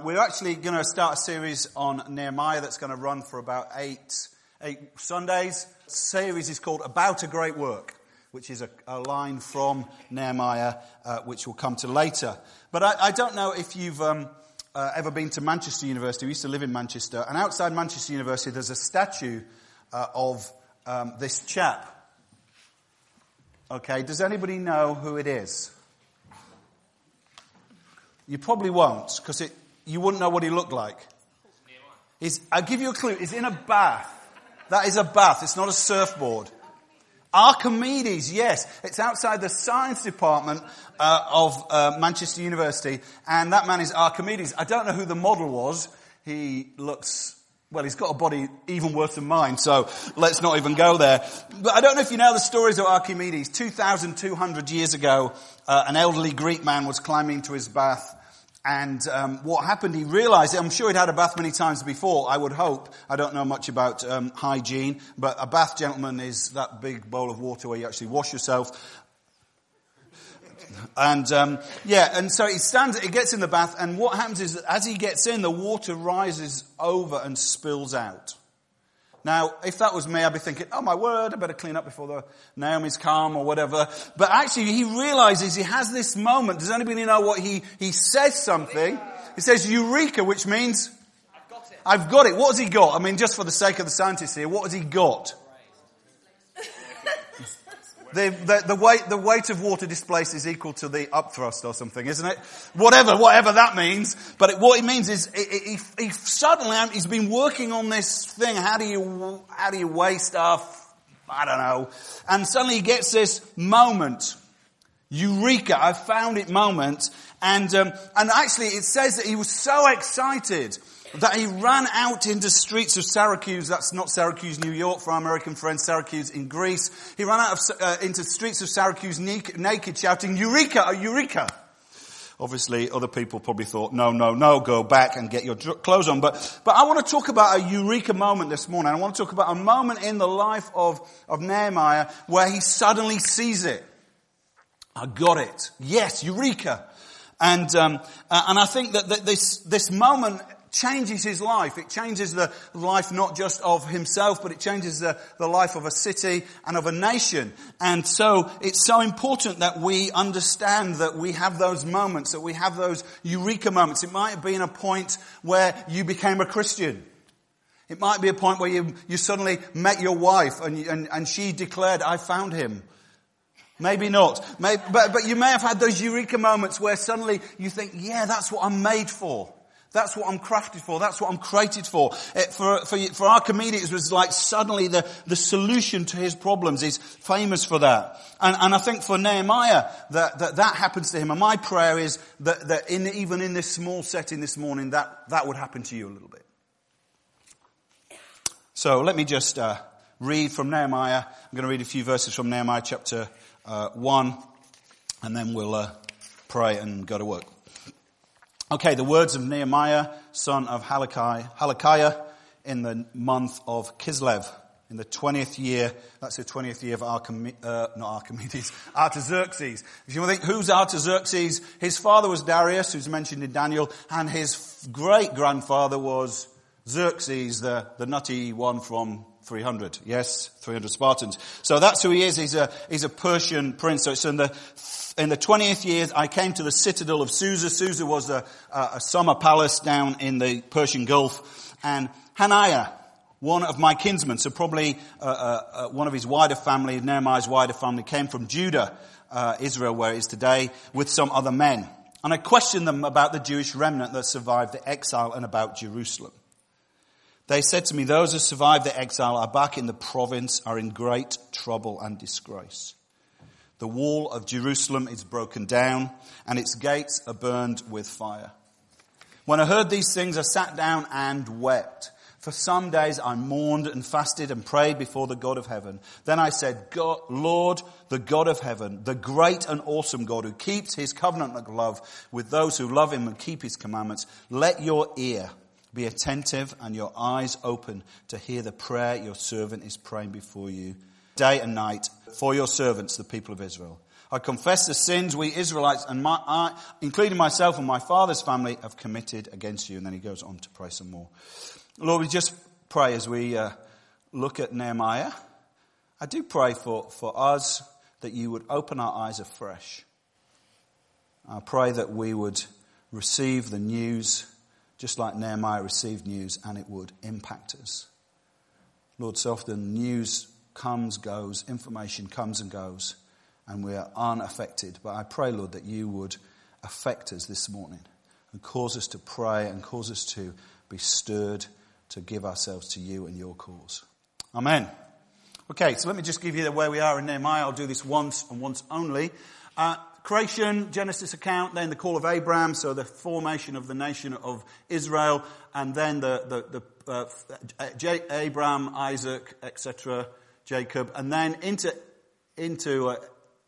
Uh, we're actually going to start a series on Nehemiah that's going to run for about eight, eight Sundays. The series is called About a Great Work, which is a, a line from Nehemiah, uh, which we'll come to later. But I, I don't know if you've um, uh, ever been to Manchester University. We used to live in Manchester. And outside Manchester University, there's a statue uh, of um, this chap. Okay, does anybody know who it is? You probably won't, because it, you wouldn't know what he looked like. He's, I'll give you a clue. He's in a bath. That is a bath. It's not a surfboard. Archimedes, yes. It's outside the science department uh, of uh, Manchester University. And that man is Archimedes. I don't know who the model was. He looks, well, he's got a body even worse than mine. So let's not even go there. But I don't know if you know the stories of Archimedes. 2,200 years ago, uh, an elderly Greek man was climbing to his bath and um, what happened, he realized, I'm sure he'd had a bath many times before, I would hope. I don't know much about um, hygiene, but a bath, gentlemen, is that big bowl of water where you actually wash yourself. And um, yeah, and so he stands, he gets in the bath, and what happens is that as he gets in, the water rises over and spills out. Now, if that was me, I'd be thinking, oh my word, I better clean up before the Naomi's come or whatever. But actually, he realizes he has this moment. Does anybody know what he, he says something? He says Eureka, which means, I've got it. I've got it. What has he got? I mean, just for the sake of the scientists here, what has he got? The, the, the, weight, the weight of water displaced is equal to the upthrust or something, isn't it? Whatever, whatever that means. But it, what it means is, he, suddenly, he's been working on this thing. How do you, how do you weigh stuff? I don't know. And suddenly he gets this moment. Eureka, I found it moment. And, um, and actually it says that he was so excited that he ran out into streets of Syracuse. That's not Syracuse, New York, for our American friends. Syracuse in Greece. He ran out of, uh, into streets of Syracuse naked, shouting, "Eureka! Eureka!" Obviously, other people probably thought, "No, no, no! Go back and get your clothes on." But, but I want to talk about a eureka moment this morning. I want to talk about a moment in the life of of Nehemiah where he suddenly sees it. I got it. Yes, eureka! And um, and I think that this this moment changes his life. It changes the life not just of himself, but it changes the, the life of a city and of a nation. And so it's so important that we understand that we have those moments, that we have those eureka moments. It might have been a point where you became a Christian. It might be a point where you, you suddenly met your wife and, and, and she declared, I found him. Maybe not. Maybe, but, but you may have had those eureka moments where suddenly you think, yeah, that's what I'm made for. That's what I'm crafted for. That's what I'm created for. It, for, for, for Archimedes, was like suddenly the, the solution to his problems. He's famous for that. And, and I think for Nehemiah, that, that, that happens to him. And my prayer is that, that in, even in this small setting this morning, that, that would happen to you a little bit. So let me just uh, read from Nehemiah. I'm going to read a few verses from Nehemiah chapter uh, 1, and then we'll uh, pray and go to work. Okay, the words of Nehemiah, son of Hakaliah, in the month of Kislev, in the 20th year, that's the 20th year of uh, not Archimedes, Artaxerxes. If you think, who's Artaxerxes? His father was Darius, who's mentioned in Daniel, and his great grandfather was Xerxes, the, the nutty one from 300. Yes, 300 Spartans. So that's who he is. He's a, he's a Persian prince. So it's in the in the 20th year, I came to the citadel of Susa. Susa was a, a summer palace down in the Persian Gulf. And Hananiah, one of my kinsmen, so probably uh, uh, uh, one of his wider family, Nehemiah's wider family, came from Judah, uh, Israel, where it is today, with some other men. And I questioned them about the Jewish remnant that survived the exile and about Jerusalem. They said to me, those who survived the exile are back in the province, are in great trouble and disgrace. The wall of Jerusalem is broken down and its gates are burned with fire. When I heard these things, I sat down and wept. For some days I mourned and fasted and prayed before the God of heaven. Then I said, God, Lord, the God of heaven, the great and awesome God who keeps his covenant of love with those who love him and keep his commandments, let your ear be attentive and your eyes open to hear the prayer your servant is praying before you day and night for your servants, the people of Israel. I confess the sins we Israelites and my, I, including myself and my father's family have committed against you. And then he goes on to pray some more. Lord, we just pray as we uh, look at Nehemiah. I do pray for, for us that you would open our eyes afresh. I pray that we would receive the news just like Nehemiah received news and it would impact us. Lord, so often news comes, goes, information comes and goes, and we are unaffected. But I pray, Lord, that you would affect us this morning and cause us to pray and cause us to be stirred to give ourselves to you and your cause. Amen. Okay, so let me just give you where we are in Nehemiah. I'll do this once and once only. Uh, creation, Genesis account, then the call of Abraham, so the formation of the nation of Israel, and then the, the, the uh, J- Abraham, Isaac, etc., Jacob, and then into, into uh,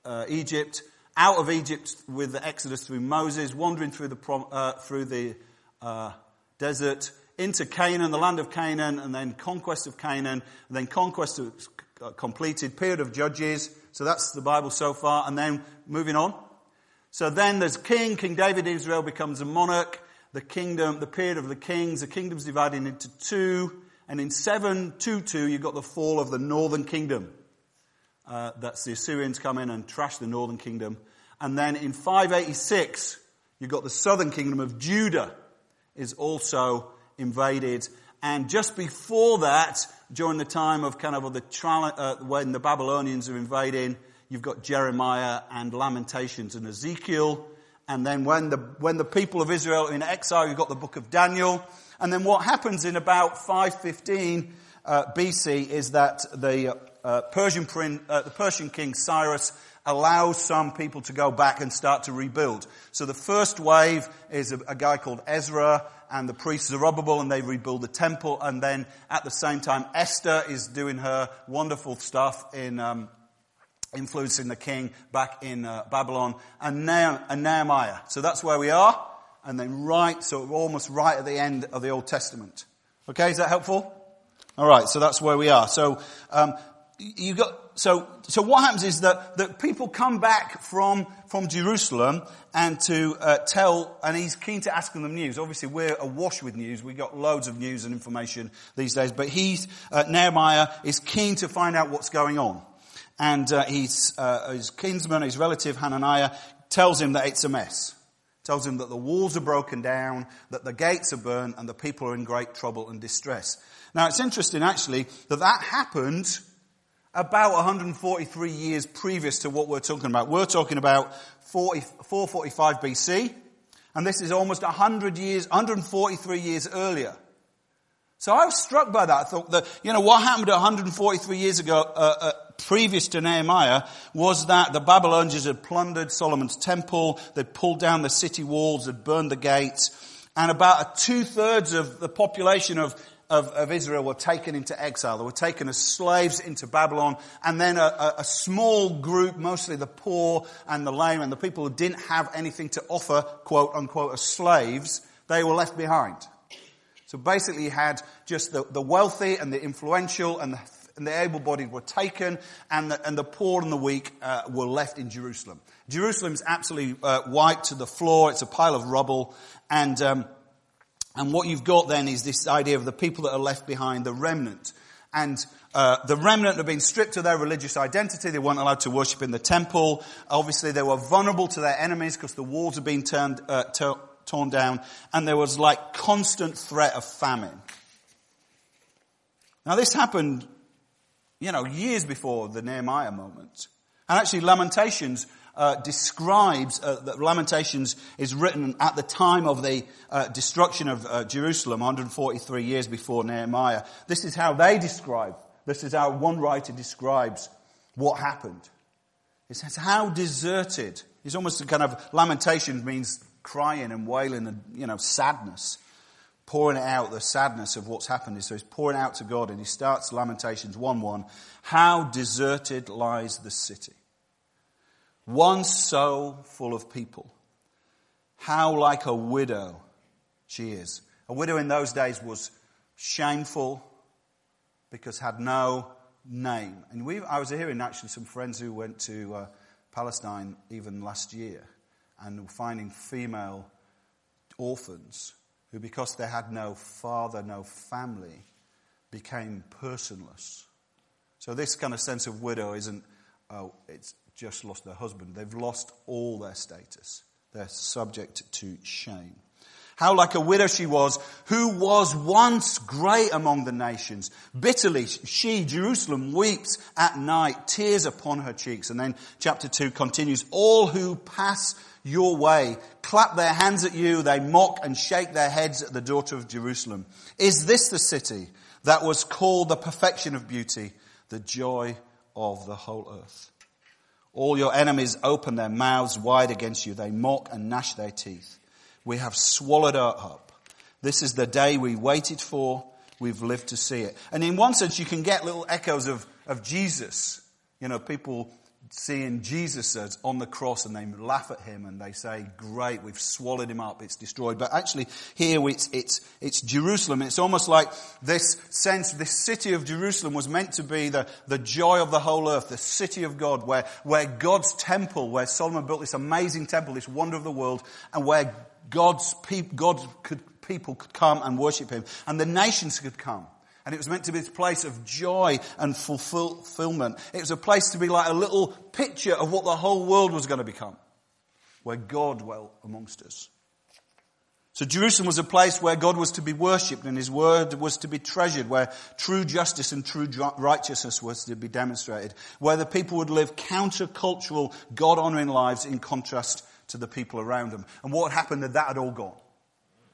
uh, Egypt, out of Egypt with the Exodus through Moses, wandering through the, uh, through the uh, desert, into Canaan, the land of Canaan, and then conquest of Canaan, and then conquest of, uh, completed, period of judges, so that's the Bible so far. And then moving on. So then there's king. King David Israel becomes a monarch. The kingdom, the period of the kings, the kingdom's divided into two. And in 722, you've got the fall of the northern kingdom. Uh, that's the Assyrians come in and trash the northern kingdom. And then in 586, you've got the southern kingdom of Judah is also invaded. And just before that, during the time of kind of the uh, when the Babylonians are invading, you've got Jeremiah and Lamentations and Ezekiel. And then when the, when the people of Israel are in exile, you've got the book of Daniel. And then what happens in about 515 uh, BC is that the uh, Persian, uh, the Persian king Cyrus allows some people to go back and start to rebuild. So the first wave is a, a guy called Ezra and the priest Zerubbabel and they rebuild the temple and then at the same time Esther is doing her wonderful stuff in um, influencing the king back in uh, Babylon and, Nehemiah. So that's where we are and then right, so almost right at the end of the Old Testament. Okay, is that helpful? All right, so that's where we are. So um, you got so so what happens is that that people come back from from Jerusalem and to uh, tell, and he's keen to ask them news. Obviously, we're awash with news. We got loads of news and information these days, but he's uh, Nehemiah is keen to find out what's going on, and uh, he's, uh, his kinsman, his relative Hananiah, tells him that it's a mess. Tells him that the walls are broken down, that the gates are burned, and the people are in great trouble and distress. Now, it's interesting actually that that happened about 143 years previous to what we're talking about. We're talking about 40, 445 BC, and this is almost 100 years, 143 years earlier. So I was struck by that. I thought that, you know, what happened 143 years ago, uh, uh, previous to Nehemiah, was that the Babylonians had plundered Solomon's temple, they'd pulled down the city walls, had burned the gates, and about two thirds of the population of of, of, Israel were taken into exile. They were taken as slaves into Babylon. And then a, a, a, small group, mostly the poor and the lame and the people who didn't have anything to offer, quote unquote, as slaves, they were left behind. So basically you had just the, the wealthy and the influential and the, and the able-bodied were taken and the, and the poor and the weak uh, were left in Jerusalem. Jerusalem's absolutely uh, wiped to the floor. It's a pile of rubble. And um, and what you've got then is this idea of the people that are left behind, the remnant. And uh, the remnant have been stripped of their religious identity. They weren't allowed to worship in the temple. Obviously, they were vulnerable to their enemies because the walls had been turned, uh, torn down, and there was like constant threat of famine. Now, this happened, you know, years before the Nehemiah moment. And actually, Lamentations uh, describes uh, that Lamentations is written at the time of the uh, destruction of uh, Jerusalem, 143 years before Nehemiah. This is how they describe. This is how one writer describes what happened. It says how deserted. It's almost a kind of lamentation means crying and wailing and you know sadness, pouring out the sadness of what's happened. So he's pouring out to God, and he starts Lamentations one one. How deserted lies the city one so full of people. How like a widow she is. A widow in those days was shameful because had no name. And we, I was hearing actually some friends who went to uh, Palestine even last year and finding female orphans who, because they had no father, no family, became personless. So this kind of sense of widow isn't, oh, it's just lost their husband. They've lost all their status. They're subject to shame. How like a widow she was, who was once great among the nations. Bitterly, she, Jerusalem, weeps at night, tears upon her cheeks. And then chapter 2 continues, All who pass your way clap their hands at you, they mock and shake their heads at the daughter of Jerusalem. Is this the city that was called the perfection of beauty, the joy of the whole earth? All your enemies open their mouths wide against you. They mock and gnash their teeth. We have swallowed her up. This is the day we waited for. We've lived to see it. And in one sense, you can get little echoes of, of Jesus. You know, people seeing Jesus as on the cross and they laugh at him and they say, great, we've swallowed him up, it's destroyed. But actually here it's, it's, it's Jerusalem. It's almost like this sense, this city of Jerusalem was meant to be the, the joy of the whole earth, the city of God, where, where God's temple, where Solomon built this amazing temple, this wonder of the world, and where God's people, could, people could come and worship him, and the nations could come. And it was meant to be this place of joy and fulfillment. It was a place to be like a little picture of what the whole world was going to become, where God dwelt amongst us. So Jerusalem was a place where God was to be worshipped and His word was to be treasured, where true justice and true righteousness was to be demonstrated, where the people would live countercultural, God-honoring lives in contrast to the people around them. And what happened that that had all gone.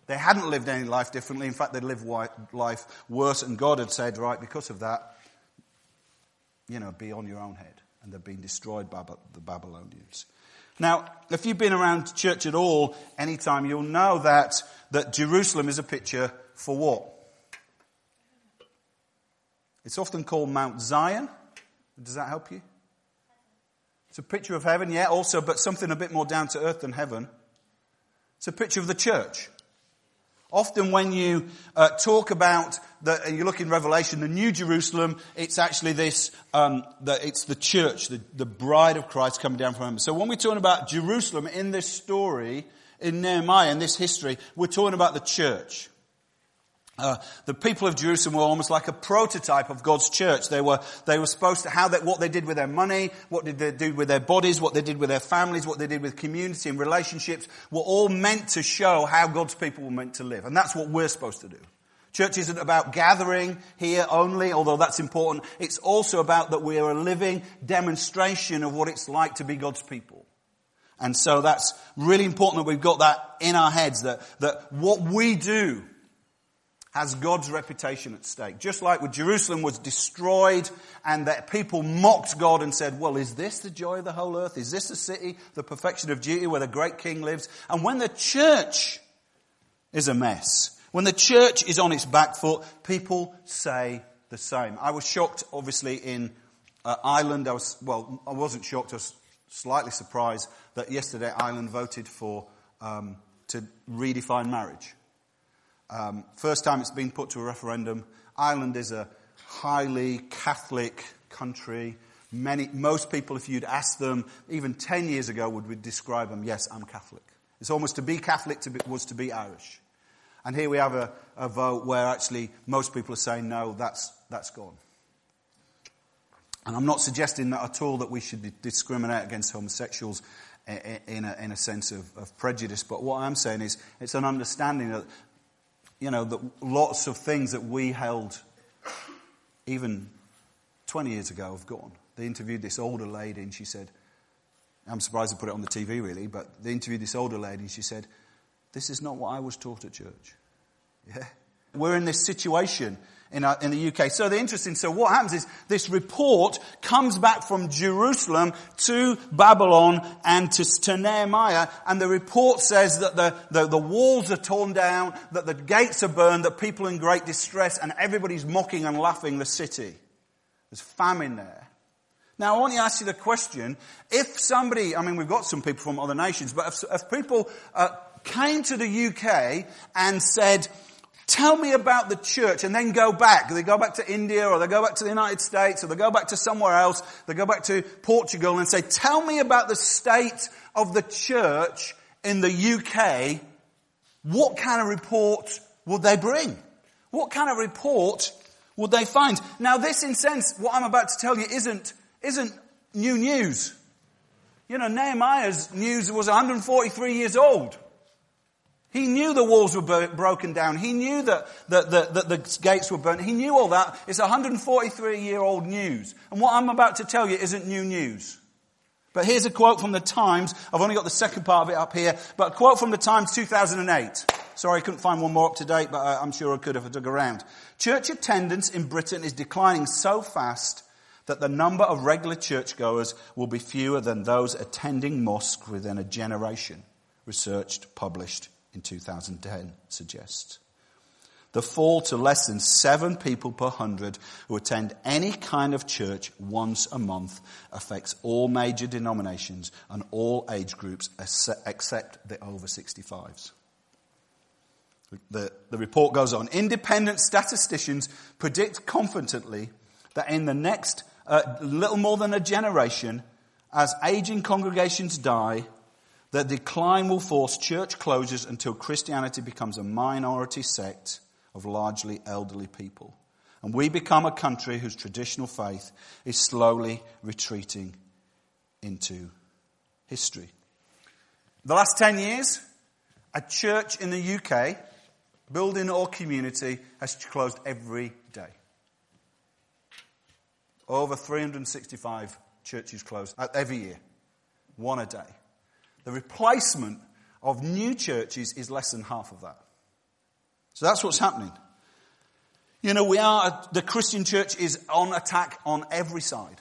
They hadn't lived any life differently. In fact, they'd lived life worse. And God had said, right, because of that, you know, be on your own head. And they've been destroyed by the Babylonians. Now, if you've been around church at all anytime, you'll know that, that Jerusalem is a picture for what? It's often called Mount Zion. Does that help you? It's a picture of heaven, yeah, also, but something a bit more down to earth than heaven. It's a picture of the church. Often when you uh, talk about the, and you look in Revelation, the New Jerusalem, it's actually this, um, the, it's the church, the, the bride of Christ coming down from heaven. So when we're talking about Jerusalem in this story, in Nehemiah, in this history, we're talking about the church. Uh, the people of Jerusalem were almost like a prototype of God's church. They were, they were supposed to, how that, what they did with their money, what did they do with their bodies, what they did with their families, what they did with community and relationships, were all meant to show how God's people were meant to live. And that's what we're supposed to do. Church isn't about gathering here only, although that's important. It's also about that we are a living demonstration of what it's like to be God's people. And so that's really important that we've got that in our heads, that, that what we do has God's reputation at stake. Just like when Jerusalem was destroyed and that people mocked God and said, well, is this the joy of the whole earth? Is this the city, the perfection of duty where the great king lives? And when the church is a mess, when the church is on its back foot, people say the same. I was shocked, obviously, in uh, Ireland. I was, well, I wasn't shocked. I was slightly surprised that yesterday Ireland voted for, um, to redefine marriage. Um, first time it's been put to a referendum. Ireland is a highly Catholic country. Many, most people, if you'd ask them, even 10 years ago, would describe them, yes, I'm Catholic. It's almost to be Catholic to be, was to be Irish. And here we have a, a vote where actually most people are saying, no, that's, that's gone. And I'm not suggesting that at all that we should discriminate against homosexuals in a, in a sense of, of, prejudice, but what I'm saying is it's an understanding that you know, that lots of things that we held even 20 years ago have gone. They interviewed this older lady and she said, I'm surprised they put it on the TV really, but they interviewed this older lady and she said, This is not what I was taught at church. Yeah. We're in this situation in, our, in the UK. So the interesting, so what happens is this report comes back from Jerusalem to Babylon and to, to Nehemiah, and the report says that the, the, the walls are torn down, that the gates are burned, that people are in great distress, and everybody's mocking and laughing the city. There's famine there. Now, I want to ask you the question, if somebody, I mean, we've got some people from other nations, but if, if people uh, came to the UK and said, tell me about the church and then go back. They go back to India or they go back to the United States or they go back to somewhere else. They go back to Portugal and say, tell me about the state of the church in the UK. What kind of report would they bring? What kind of report would they find? Now this in sense, what I'm about to tell you isn't isn't new news. You know, Nehemiah's news was 143 years old. He knew the walls were broken down. He knew that, that, that, that, the gates were burnt. He knew all that. It's 143 year old news. And what I'm about to tell you isn't new news. But here's a quote from the Times. I've only got the second part of it up here, but a quote from the Times 2008. Sorry, I couldn't find one more up to date, but I'm sure I could if I dug around. Church attendance in Britain is declining so fast that the number of regular churchgoers will be fewer than those attending mosque within a generation, research published in 2010 suggests. The fall to less than seven people per hundred who attend any kind of church once a month affects all major denominations and all age groups except the over 65s. The, the report goes on. Independent statisticians predict confidently that in the next uh, little more than a generation, as aging congregations die, the decline will force church closures until Christianity becomes a minority sect of largely elderly people. And we become a country whose traditional faith is slowly retreating into history. The last 10 years, a church in the UK, building or community, has closed every day. Over 365 churches closed uh, every year, one a day. The replacement of new churches is less than half of that. So that's what's happening. You know, we are, the Christian church is on attack on every side.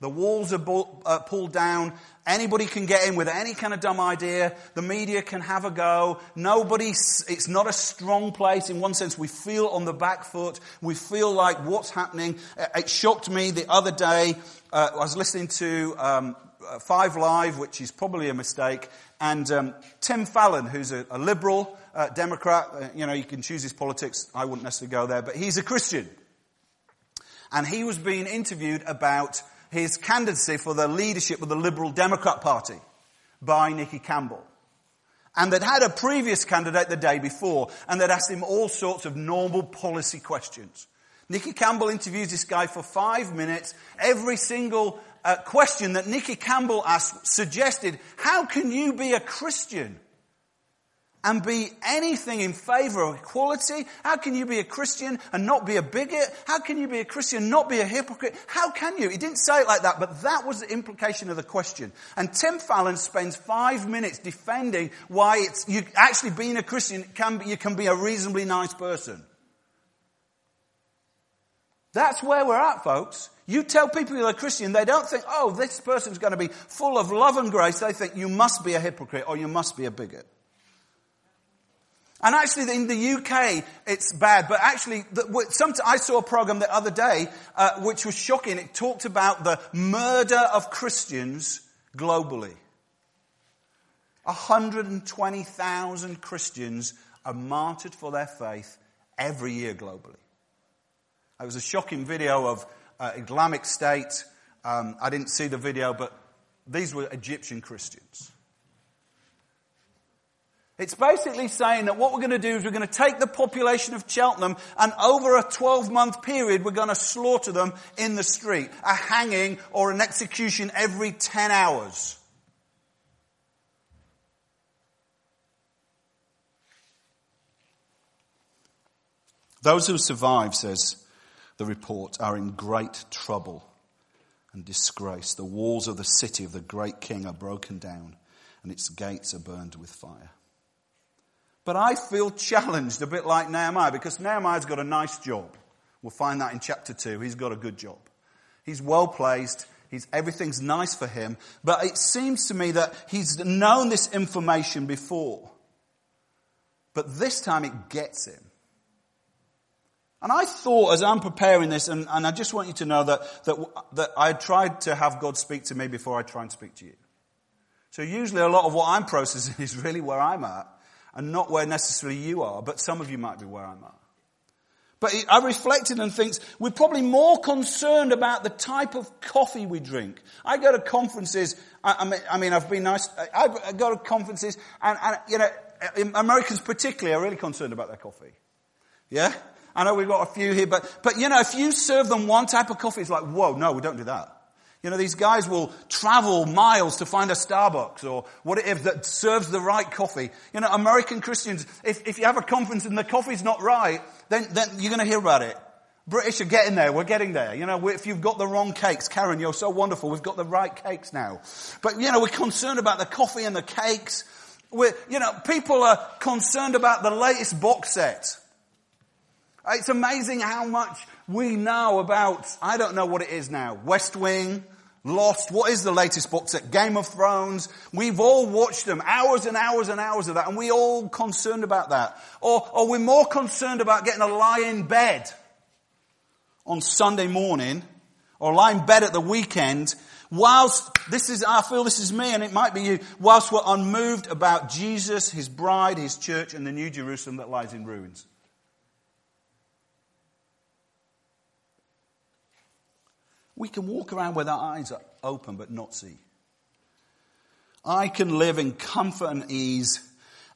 The walls are uh, pulled down. Anybody can get in with any kind of dumb idea. The media can have a go. Nobody, it's not a strong place. In one sense, we feel on the back foot. We feel like what's happening. It shocked me the other day. Uh, I was listening to um, uh, Five Live, which is probably a mistake, and um, Tim Farron, who's a, a liberal uh, Democrat. Uh, you know, you can choose his politics. I wouldn't necessarily go there, but he's a Christian. And he was being interviewed about his candidacy for the leadership of the Liberal Democrat Party by Nicky Campbell. And they'd had a previous candidate the day before, and they'd asked him all sorts of normal policy questions. Nicky Campbell interviews this guy for five minutes. Every single uh, question that Nicky Campbell asked suggested, how can you be a Christian? and be anything in favor of equality? How can you be a Christian and not be a bigot? How can you be a Christian and not be a hypocrite? How can you? He didn't say it like that, but that was the implication of the question. And Tim Farron spends five minutes defending why it's, you actually being a Christian can you can be a reasonably nice person. That's where we're at, folks. You tell people you're a Christian, they don't think, oh, this person's going to be full of love and grace. They think you must be a hypocrite or you must be a bigot. And actually, in the UK, it's bad. But actually, I saw a program the other day, uh, which was shocking. It talked about the murder of Christians globally. 120,000 Christians are martyred for their faith every year globally. It was a shocking video of uh, Islamic State. Um, I didn't see the video, but these were Egyptian Christians. It's basically saying that what we're going to do is we're going to take the population of Cheltenham and over a 12 month period we're going to slaughter them in the street. A hanging or an execution every 10 hours. Those who survive, says the report, are in great trouble and disgrace. The walls of the city of the great king are broken down, and its gates are burned with fire. But I feel challenged a bit like Nehemiah because Nehemiah's got a nice job. We'll find that in chapter 2. He's got a good job. He's well placed. He's, everything's nice for him. But it seems to me that he's known this information before. But this time it gets him. And I thought as I'm preparing this, and, and I just want you to know that, that, that I tried to have God speak to me before I try and speak to you. So usually a lot of what I'm processing is really where I'm at, and not where necessarily you are, but some of you might be where I'm at. But I reflected and thinks we're probably more concerned about the type of coffee we drink. I go to conferences. I, I, mean, I've been nice. I, I go to conferences, and, and you know, Americans particularly are really concerned about their coffee. Yeah, I know we've got a few here, but but you know, if you serve them one type of coffee, it's like, whoa, no, we don't do that. You know, these guys will travel miles to find a Starbucks or whatever that serves the right coffee. You know, American Christians, if, if you have a conference and the coffee's not right, then, then you're going to hear about it. British are getting there. We're getting there. You know, if you've got the wrong cakes, Karen, you're so wonderful. We've got the right cakes now. But, you know, we're concerned about the coffee and the cakes. We're, you know, people are concerned about the latest box set. It's amazing how much we know about, I don't know what it is now, West Wing, Lost, what is the latest book set? Game of Thrones. We've all watched them, hours and hours and hours of that, and we're all concerned about that. Or, or we're more concerned about getting a lie in bed on Sunday morning, or lie in bed at the weekend, whilst, this is, I feel this is me, and it might be you, whilst we're unmoved about Jesus, His bride, His church, and the New Jerusalem that lies in ruins. We can walk around with our eyes open but not see. I can live in comfort and ease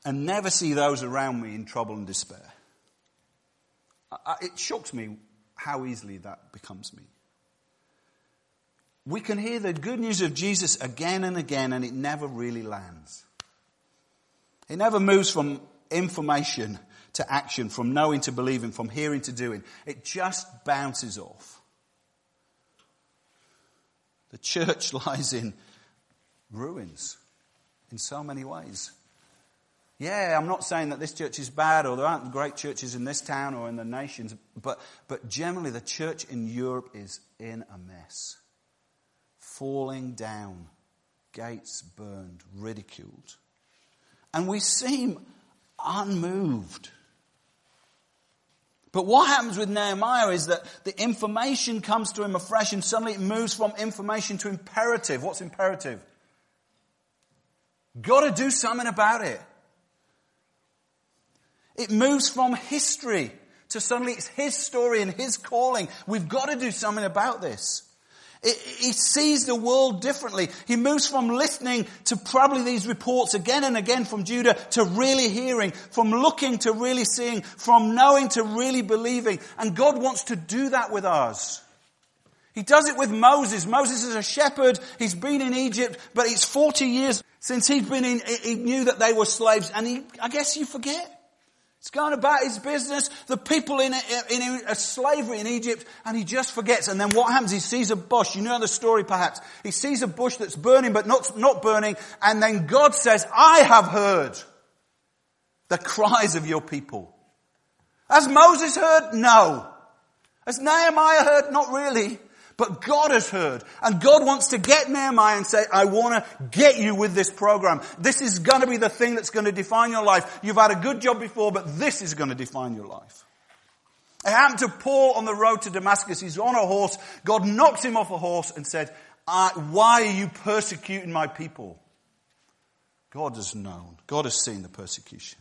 and never see those around me in trouble and despair. It shocks me how easily that becomes me. We can hear the good news of Jesus again and again and it never really lands. It never moves from information to action, from knowing to believing, from hearing to doing. It just bounces off. The church lies in ruins in so many ways. Yeah, I'm not saying that this church is bad or there aren't great churches in this town or in the nations, but, but generally the church in Europe is in a mess. Falling down, gates burned, ridiculed. And we seem unmoved. But what happens with Nehemiah is that the information comes to him afresh and suddenly it moves from information to imperative. What's imperative? Got to do something about it. It moves from history to suddenly it's his story and his calling. We've got to do something about this. He sees the world differently. He moves from listening to probably these reports again and again from Judah to really hearing, from looking to really seeing, from knowing to really believing. And God wants to do that with us. He does it with Moses. Moses is a shepherd. He's been in Egypt, but it's 40 years since he'd been in, he knew that they were slaves. And he, I guess you forget. He's going about his business, the people in, in, in a slavery in Egypt, and he just forgets. And then what happens? He sees a bush. You know the story perhaps. He sees a bush that's burning but not, not burning. And then God says, I have heard the cries of your people. Has Moses heard? No. Has Nehemiah heard? Not really. But God has heard. And God wants to get Nehemiah and say, I want to get you with this program. This is going to be the thing that's going to define your life. You've had a good job before, but this is going to define your life. It happened to Paul on the road to Damascus. He's on a horse. God knocks him off a horse and said, why are you persecuting my people? God has known. God has seen the persecution.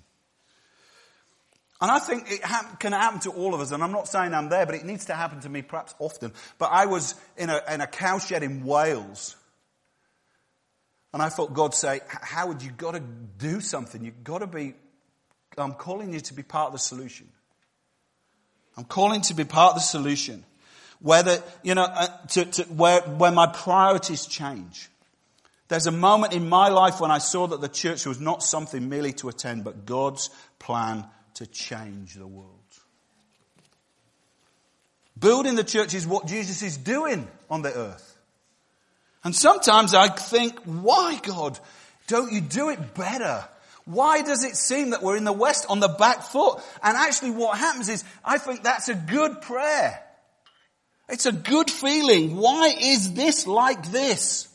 And I think it ha- can happen to all of us, and I'm not saying I'm there, but it needs to happen to me perhaps often. But I was in a, in a cowshed in Wales, and I felt God say, Howard, you've got to do something. You've got to be, I'm calling you to be part of the solution. I'm calling to be part of the solution. Whether, you know, uh, to, to, where, where my priorities change. There's a moment in my life when I saw that the church was not something merely to attend, but God's plan to change the world. Building the church is what Jesus is doing on the earth. And sometimes I think, why God? Don't you do it better? Why does it seem that we're in the West on the back foot? And actually what happens is, I think that's a good prayer. It's a good feeling. Why is this like this?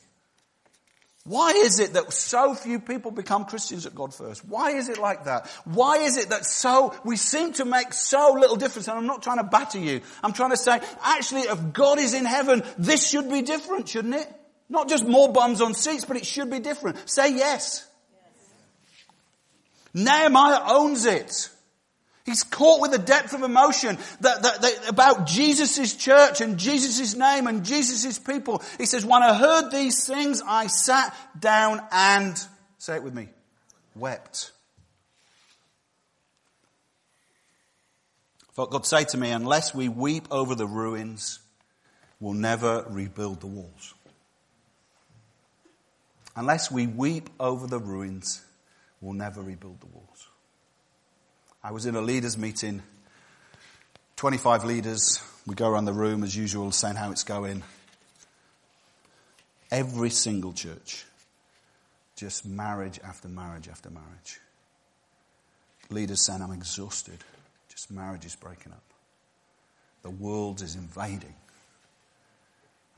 Why is it that so few people become Christians at God first? Why is it like that? Why is it that so, we seem to make so little difference? And I'm not trying to batter you. I'm trying to say, actually, if God is in heaven, this should be different, shouldn't it? Not just more bums on seats, but it should be different. Say yes. yes. Nehemiah owns it. He's caught with a depth of emotion that, that, that about Jesus' church and Jesus' name and Jesus' people. He says, when I heard these things, I sat down and, say it with me, wept. God say to me, unless we weep over the ruins, we'll never rebuild the walls. Unless we weep over the ruins, we'll never rebuild the walls. I was in a leaders meeting, 25 leaders. We go around the room as usual, saying how it's going. Every single church, just marriage after marriage after marriage. Leaders saying, I'm exhausted. Just marriage is breaking up. The world is invading.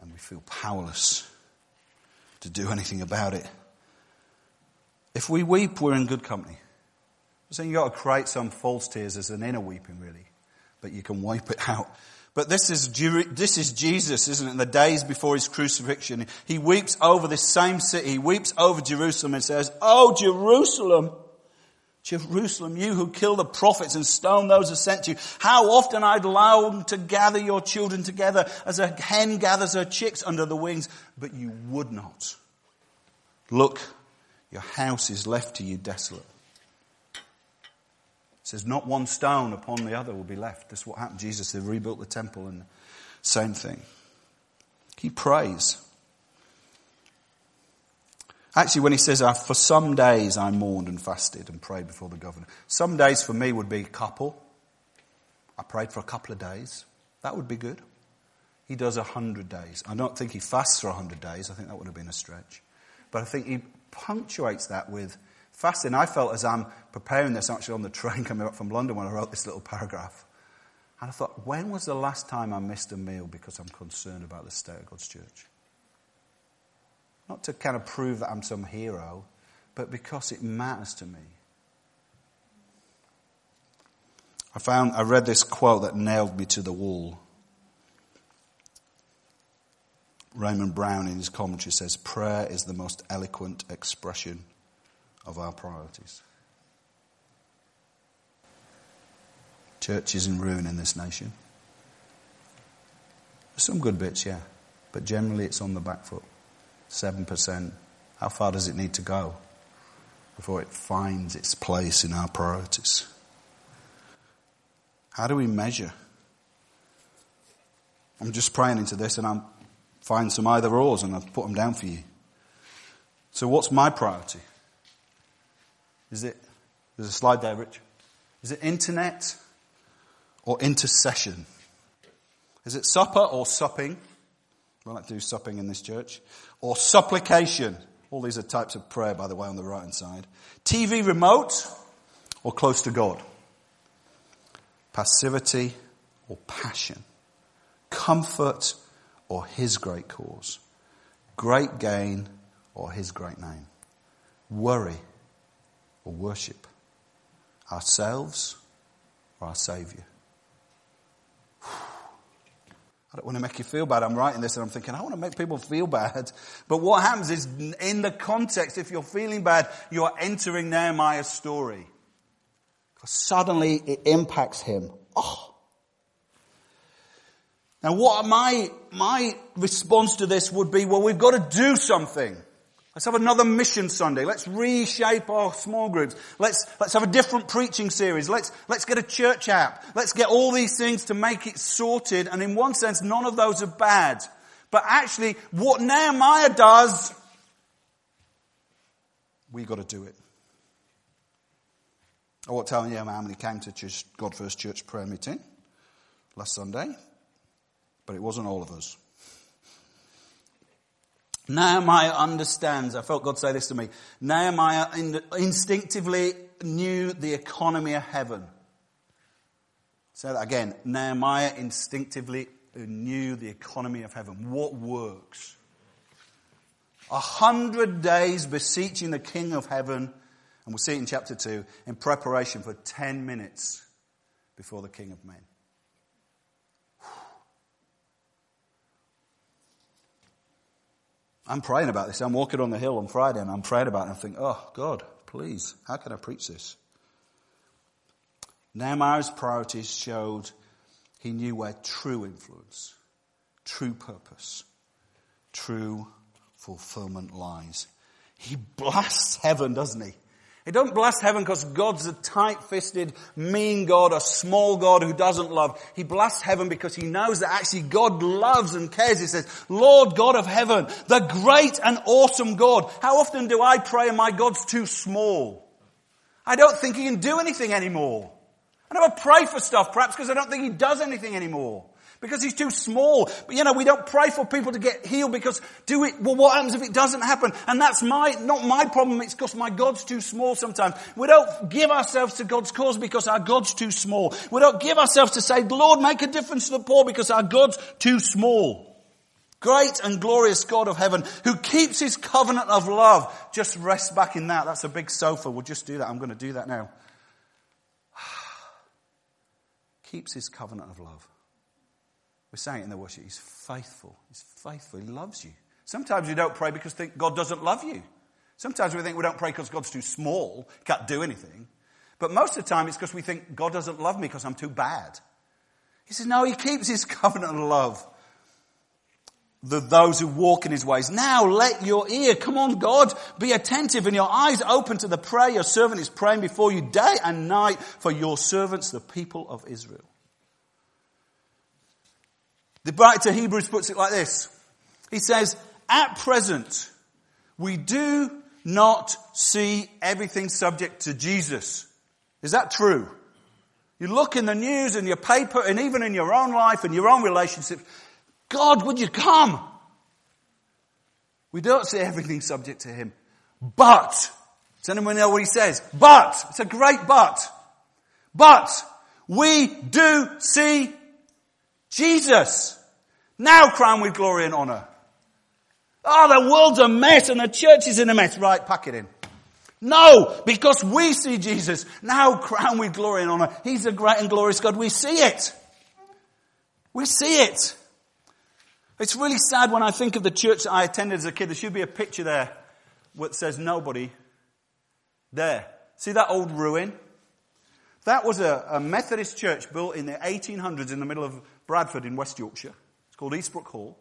And we feel powerless to do anything about it. If we weep, we're in good company. So you've got to create some false tears as an inner weeping, really. But you can wipe it out. But this is, this is Jesus, isn't it? In the days before his crucifixion, he weeps over this same city. He weeps over Jerusalem and says, Oh, Jerusalem! Jerusalem, you who kill the prophets and stone those who sent you, how often I'd long to gather your children together as a hen gathers her chicks under the wings, but you would not. Look, your house is left to you desolate. It says, not one stone upon the other will be left. That's what happened. Jesus, they rebuilt the temple and same thing. He prays. Actually, when he says, ah, for some days I mourned and fasted and prayed before the governor. Some days for me would be a couple. I prayed for a couple of days. That would be good. He does a hundred days. I don't think he fasts for a hundred days. I think that would have been a stretch. But I think he punctuates that with fasting. I felt as I'm preparing this actually on the train coming up from London when I wrote this little paragraph. And I thought, when was the last time I missed a meal because I'm concerned about the state of God's church? Not to kind of prove that I'm some hero, but because it matters to me. I found, I read this quote that nailed me to the wall. Raymond Brown in his commentary says, prayer is the most eloquent expression of our priorities. Church is in ruin in this nation. Some good bits, yeah, but generally it's on the back foot. 7%. How far does it need to go before it finds its place in our priorities? How do we measure? I'm just praying into this and I'm find some either ors and I've put them down for you. So what's my priority? Is it, there's a slide there, Rich. Is it internet or intercession? Is it supper or supping? We like to do supping in this church. Or supplication. All these are types of prayer, by the way, on the right hand side. TV remote or close to God? Passivity or passion? Comfort or His great cause? Great gain or His great name? Worry or worship? Ourselves or our Saviour? I don't want to make you feel bad. I'm writing this and I'm thinking, I want to make people feel bad. But what happens is, in the context, if you're feeling bad, you're entering Nehemiah's story. Because suddenly it impacts him. Oh. Now what my, my response to this would be, well, we've got to do something. Let's have another mission Sunday. Let's reshape our small groups. Let's, let's have a different preaching series. Let's, let's get a church app. Let's get all these things to make it sorted. And in one sense, none of those are bad. But actually, what Nehemiah does, we got to do it. I won't tell you how many came to God First Church prayer meeting last Sunday. But it wasn't all of us. Nehemiah understands, I felt God say this to me. Nehemiah instinctively knew the economy of heaven. Say that again. Nehemiah instinctively knew the economy of heaven. What works? A hundred days beseeching the King of heaven, and we'll see it in chapter 2, in preparation for 10 minutes before the King of men. I'm praying about this. I'm walking on the hill on Friday and I'm praying about it and I think, oh God, please, how can I preach this? Nehemiah's priorities showed he knew where true influence, true purpose, true fulfillment lies. He blasts heaven, doesn't he? He don't bless heaven because God's a tight-fisted, mean God, a small God who doesn't love. He blasts heaven because he knows that actually God loves and cares. He says, Lord God of heaven, the great and awesome God. How often do I pray and my God's too small? I don't think he can do anything anymore. I never pray for stuff, perhaps because I don't think he does anything anymore because he's too small. But you know, we don't pray for people to get healed because do it, well what happens if it doesn't happen? And that's my, not my problem, it's because my God's too small sometimes. We don't give ourselves to God's cause because our God's too small. We don't give ourselves to say, Lord, make a difference to the poor because our God's too small. Great and glorious God of heaven who keeps his covenant of love. Just rest back in that. That's a big sofa. We'll just do that. I'm going to do that now. keeps his covenant of love. We're saying it in the worship. He's faithful. He's faithful. He loves you. Sometimes we don't pray because think God doesn't love you. Sometimes we think we don't pray because God's too small, can't do anything. But most of the time it's because we think God doesn't love me because I'm too bad. He says, no, he keeps his covenant of love. The, those who walk in his ways. Now let your ear, come on God, be attentive and your eyes open to the prayer your servant is praying before you day and night for your servants, the people of Israel. The writer to Hebrews puts it like this. He says, at present, we do not see everything subject to Jesus. Is that true? You look in the news and your paper and even in your own life and your own relationships, God, would you come? We don't see everything subject to Him. But, does anyone know what he says? But, it's a great but. But, we do see Jesus. Now crown with glory and honor. Oh, the world's a mess and the church is in a mess. Right, pack it in. No, because we see Jesus now crown with glory and honor. He's a great and glorious God. We see it. We see it. It's really sad when I think of the church that I attended as a kid. There should be a picture there that says nobody there. See that old ruin? That was a, a Methodist church built in the 1800s in the middle of Bradford in West Yorkshire. It's called Eastbrook Hall.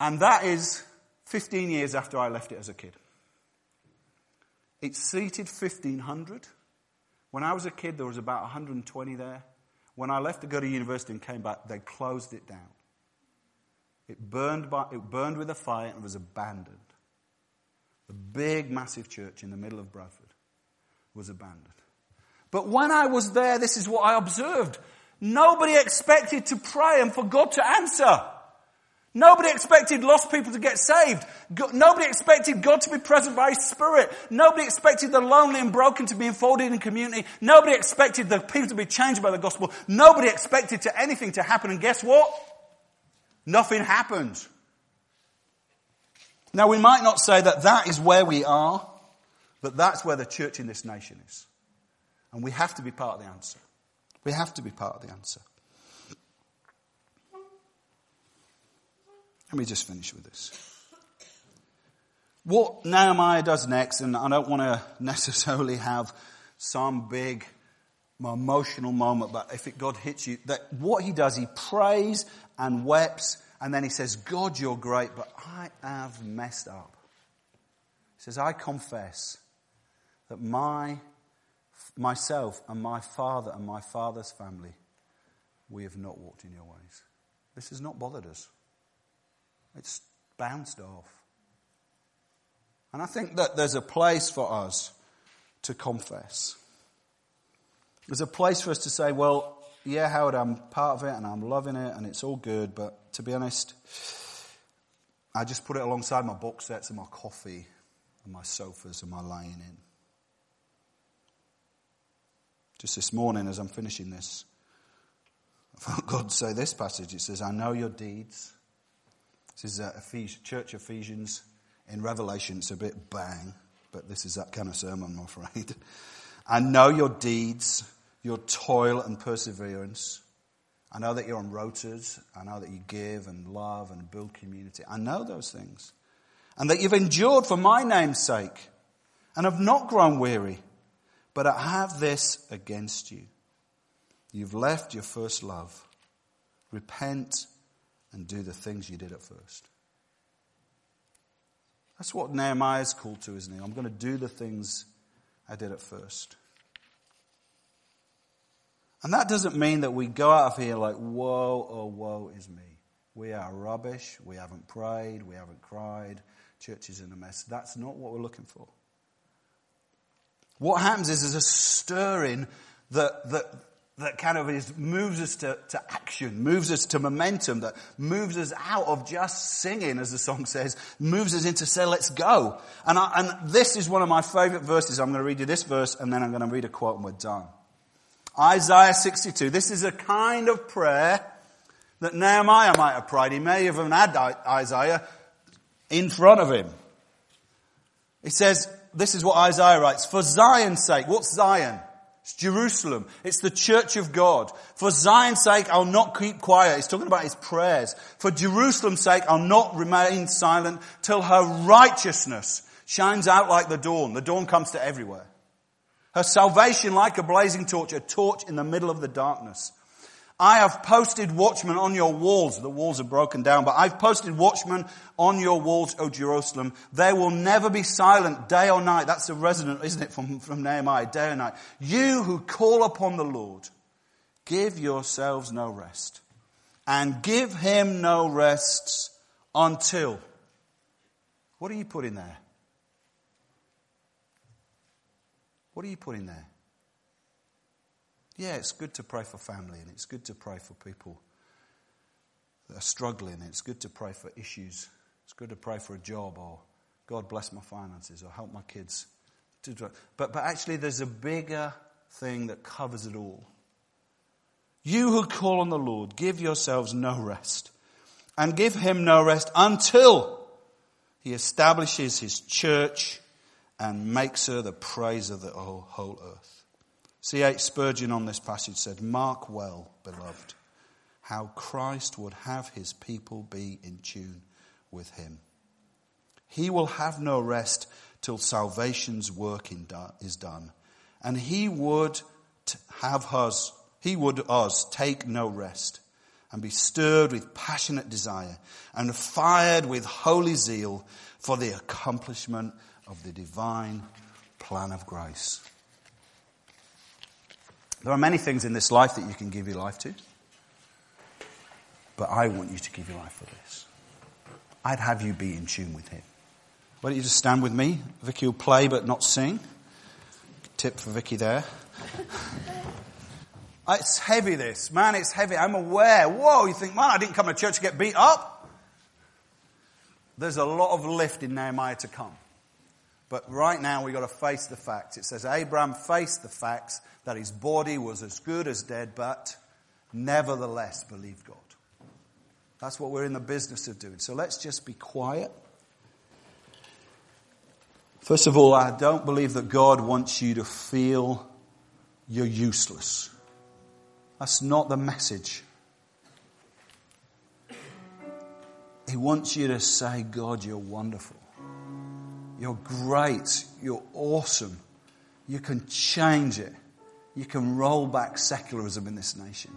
And that is 15 years after I left it as a kid. It seated 1,500. When I was a kid, there was about 120 there. When I left to go to university and came back, they closed it down. It burned, by, it burned with a fire and was abandoned. The big, massive church in the middle of Bradford was abandoned. But when I was there, this is what I observed. Nobody expected to pray and for God to answer. Nobody expected lost people to get saved. Nobody expected God to be present by His Spirit. Nobody expected the lonely and broken to be enfolded in community. Nobody expected the people to be changed by the gospel. Nobody expected to anything to happen. And guess what? Nothing happened. Now we might not say that that is where we are, but that's where the church in this nation is. And we have to be part of the answer. We have to be part of the answer. Let me just finish with this. What Nehemiah does next, and I don't want to necessarily have some big emotional moment, but if it, God hits you, that what he does, he prays and weeps, and then he says, God, you're great, but I have messed up. He says, I confess that my myself and my father and my father's family, we have not walked in your ways. This has not bothered us. It's bounced off. And I think that there's a place for us to confess. There's a place for us to say, well, yeah, Howard, I'm part of it and I'm loving it and it's all good, but to be honest, I just put it alongside my box sets and my coffee and my sofas and my lying in. Just this morning, as I'm finishing this, I felt God say this passage. It says, I know your deeds. This is uh, Church Ephesians. In Revelation, it's a bit bang, but this is that kind of sermon, I'm afraid. I know your deeds, your toil and perseverance. I know that you're on rotas. I know that you give and love and build community. I know those things. And that you've endured for my name's sake and have not grown weary. But I have this against you. You've left your first love. Repent and do the things you did at first. That's what Nehemiah's called to, isn't he? I'm going to do the things I did at first. And that doesn't mean that we go out of here like, woe, oh, woe is me. We are rubbish. We haven't prayed. We haven't cried. Church is in a mess. That's not what we're looking for. What happens is there's a stirring that, that, that kind of is, moves us to, to action, moves us to momentum, that moves us out of just singing, as the song says, moves us into say, let's go. And, I, and this is one of my favorite verses. I'm going to read you this verse and then I'm going to read a quote and we're done. Isaiah 62. This is a kind of prayer that Nehemiah might have prayed. He may have had Isaiah in front of him. He says, this is what Isaiah writes. For Zion's sake, what's Zion? It's Jerusalem. It's the church of God. For Zion's sake, I'll not keep quiet. He's talking about his prayers. For Jerusalem's sake, I'll not remain silent till her righteousness shines out like the dawn. The dawn comes to everywhere. Her salvation like a blazing torch, a torch in the middle of the darkness. I have posted watchmen on your walls. The walls are broken down, but I've posted watchmen on your walls, O Jerusalem. They will never be silent day or night. That's a resident, isn't it, from, from Nehemiah, day or night. You who call upon the Lord, give yourselves no rest. And give him no rest until. What are you putting there? What are you putting there? Yeah, it's good to pray for family and it's good to pray for people that are struggling. It's good to pray for issues. It's good to pray for a job or God bless my finances or help my kids. But, but actually, there's a bigger thing that covers it all. You who call on the Lord, give yourselves no rest and give him no rest until he establishes his church and makes her the praise of the whole earth. C.H. Spurgeon on this passage said, Mark well, beloved, how Christ would have his people be in tune with him. He will have no rest till salvation's work is done. And he would have us, he would us take no rest and be stirred with passionate desire and fired with holy zeal for the accomplishment of the divine plan of grace. There are many things in this life that you can give your life to. But I want you to give your life for this. I'd have you be in tune with Him. Why don't you just stand with me? Vicky will play but not sing. Tip for Vicky there. it's heavy this. Man, it's heavy. I'm aware. Whoa, you think, man, I didn't come to church to get beat up. There's a lot of lift in Nehemiah to come. But right now we've got to face the facts. It says Abraham faced the facts that his body was as good as dead, but nevertheless believed God. That's what we're in the business of doing. So let's just be quiet. First of all, I don't believe that God wants you to feel you're useless. That's not the message. He wants you to say, God, you're wonderful. You're great. You're awesome. You can change it. You can roll back secularism in this nation.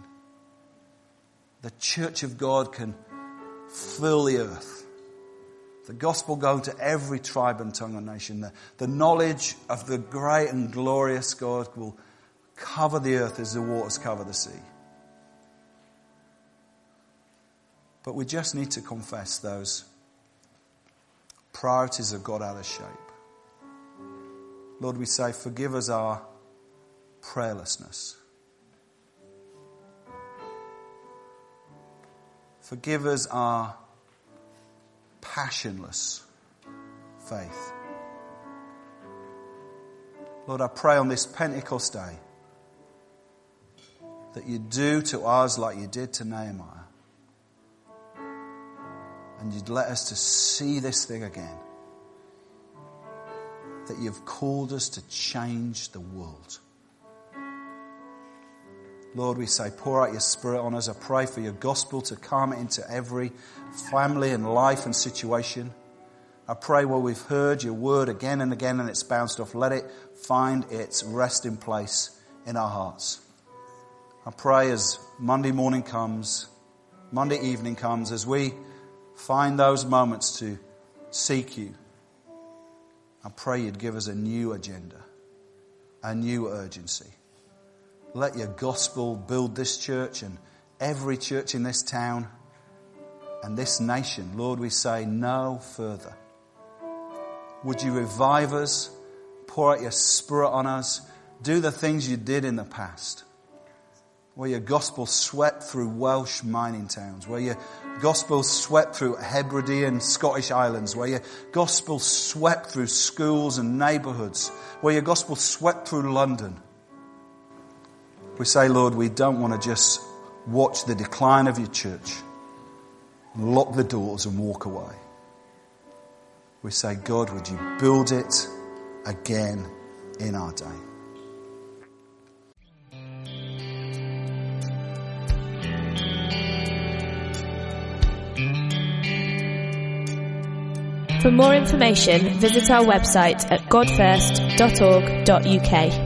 The church of God can fill the earth. The gospel go to every tribe and tongue and nation. The, the knowledge of the great and glorious God will cover the earth as the waters cover the sea. But we just need to confess those priorities have got out of shape. Lord, we say, forgive us our prayerlessness. Forgive us our passionless faith. Lord, I pray on this Pentecost day that you do to us like you did to Nehemiah. And you'd let us to see this thing again. That you've called us to change the world. Lord, we say, pour out your spirit on us. I pray for your gospel to come into every family and life and situation. I pray while we've heard your word again and again and it's bounced off, let it find its resting place in our hearts. I pray as Monday morning comes, Monday evening comes, as we find those moments to seek you, I pray you'd give us a new agenda, a new urgency. Let your gospel build this church and every church in this town and this nation. Lord, we say no further. Would you revive us, pour out your spirit on us, do the things you did in the past? Where your gospel swept through Welsh mining towns, where your gospel swept through Hebridean Scottish islands, where your gospel swept through schools and neighborhoods, where your gospel swept through London, we say, Lord, we don't want to just watch the decline of your church, lock the doors and walk away. We say, God, would you build it again in our day? For more information, visit our website at godfirst.org.uk.